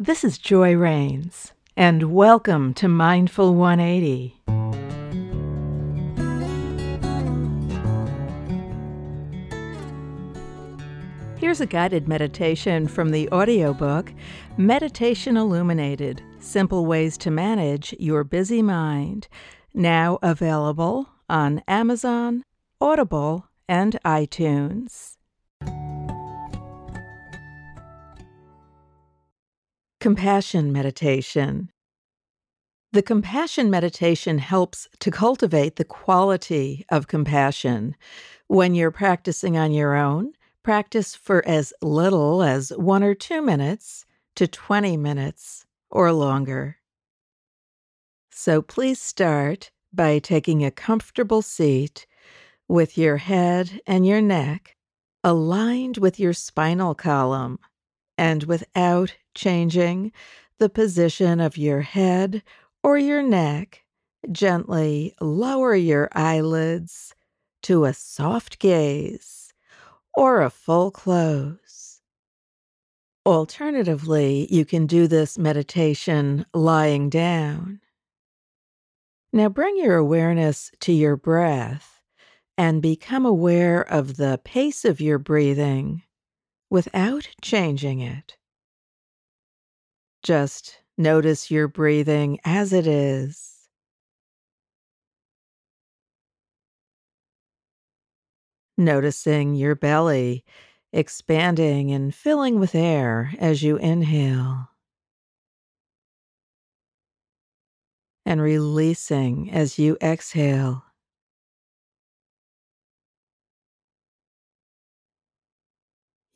This is Joy Rains, and welcome to Mindful 180. Here's a guided meditation from the audiobook Meditation Illuminated Simple Ways to Manage Your Busy Mind, now available on Amazon, Audible, and iTunes. Compassion Meditation The compassion meditation helps to cultivate the quality of compassion. When you're practicing on your own, practice for as little as one or two minutes to 20 minutes or longer. So please start by taking a comfortable seat with your head and your neck aligned with your spinal column and without changing the position of your head or your neck, gently lower your eyelids to a soft gaze or a full close. Alternatively, you can do this meditation lying down. Now bring your awareness to your breath and become aware of the pace of your breathing without changing it. Just notice your breathing as it is. Noticing your belly expanding and filling with air as you inhale. and releasing as you exhale.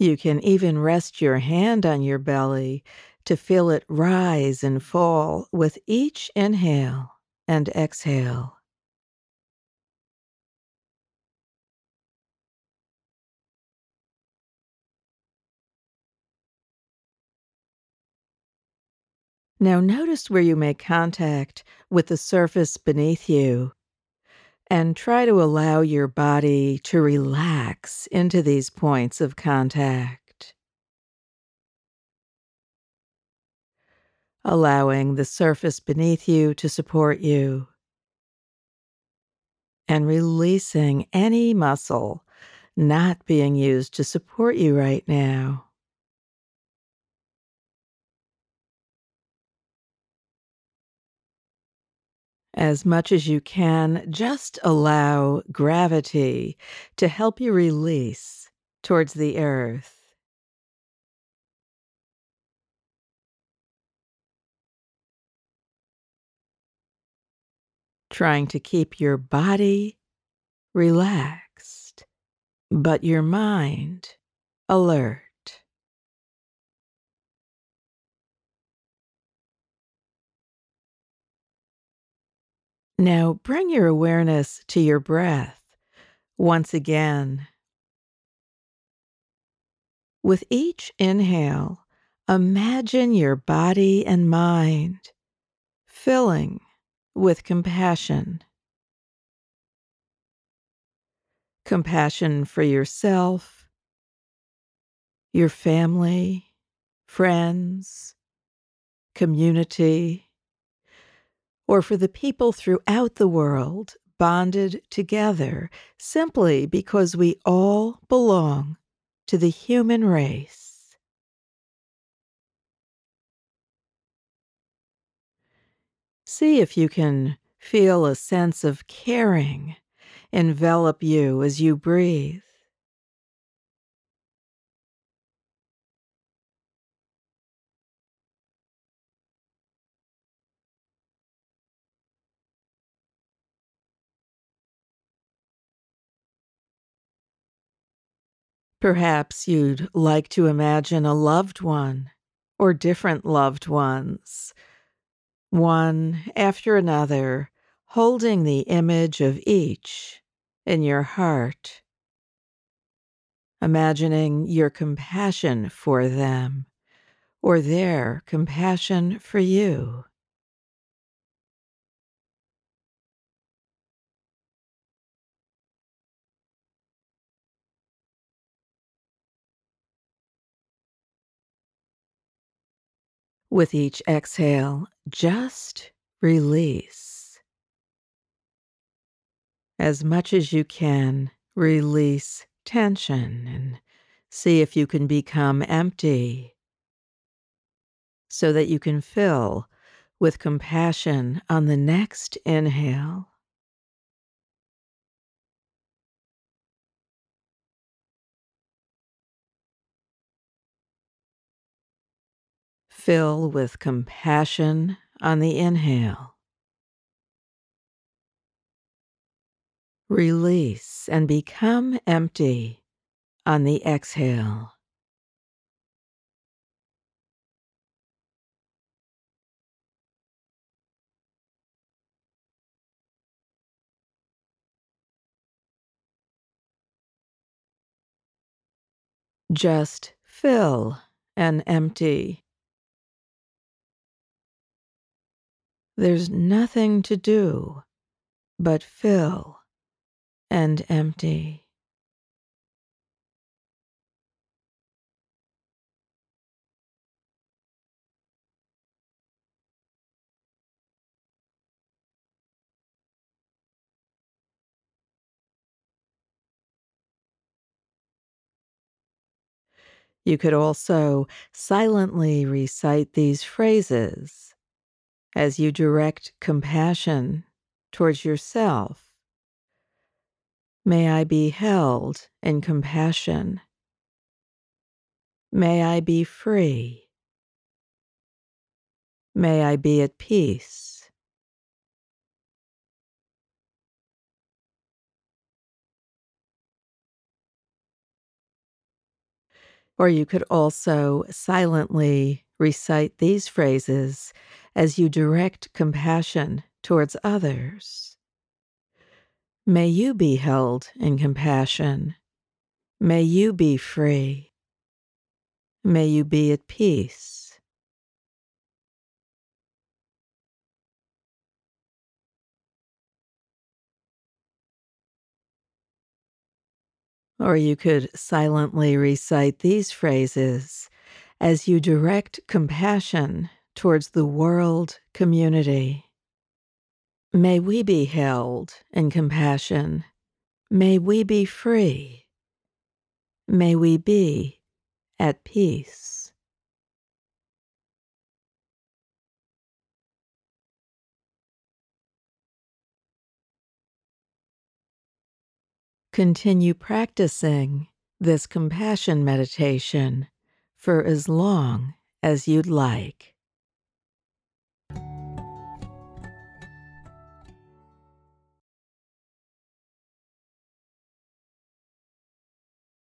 You can even rest your hand on your belly to feel it rise and fall with each inhale and exhale. Now notice where you make contact with the surface beneath you and try to allow your body to relax into these points of contact. Allowing the surface beneath you to support you and releasing any muscle not being used to support you right now. As much as you can, just allow gravity to help you release towards the earth. Trying to keep your body relaxed, but your mind alert. Now bring your awareness to your breath once again. With each inhale, imagine your body and mind filling with compassion. Compassion for yourself, your family, friends, community, or for the people throughout the world bonded together simply because we all belong to the human race. See if you can feel a sense of caring envelop you as you breathe. Perhaps you'd like to imagine a loved one or different loved ones, one after another, holding the image of each in your heart, imagining your compassion for them or their compassion for you. With each exhale, just release. As much as you can, release tension and see if you can become empty so that you can fill with compassion on the next inhale. Fill with compassion on the inhale. Release and become empty on the exhale. Just fill and empty. There's nothing to do but fill and empty. You could also silently recite these phrases as you direct compassion towards yourself. May I be held in compassion. May I be free. May I be at peace. Or you could also silently recite these phrases as you direct compassion towards others. May you be held in compassion. May you be free. May you be at peace. Or you could silently recite these phrases as you direct compassion towards the world community. May we be held in compassion. May we be free. May we be at peace. Continue practicing this compassion meditation for as long as you'd like.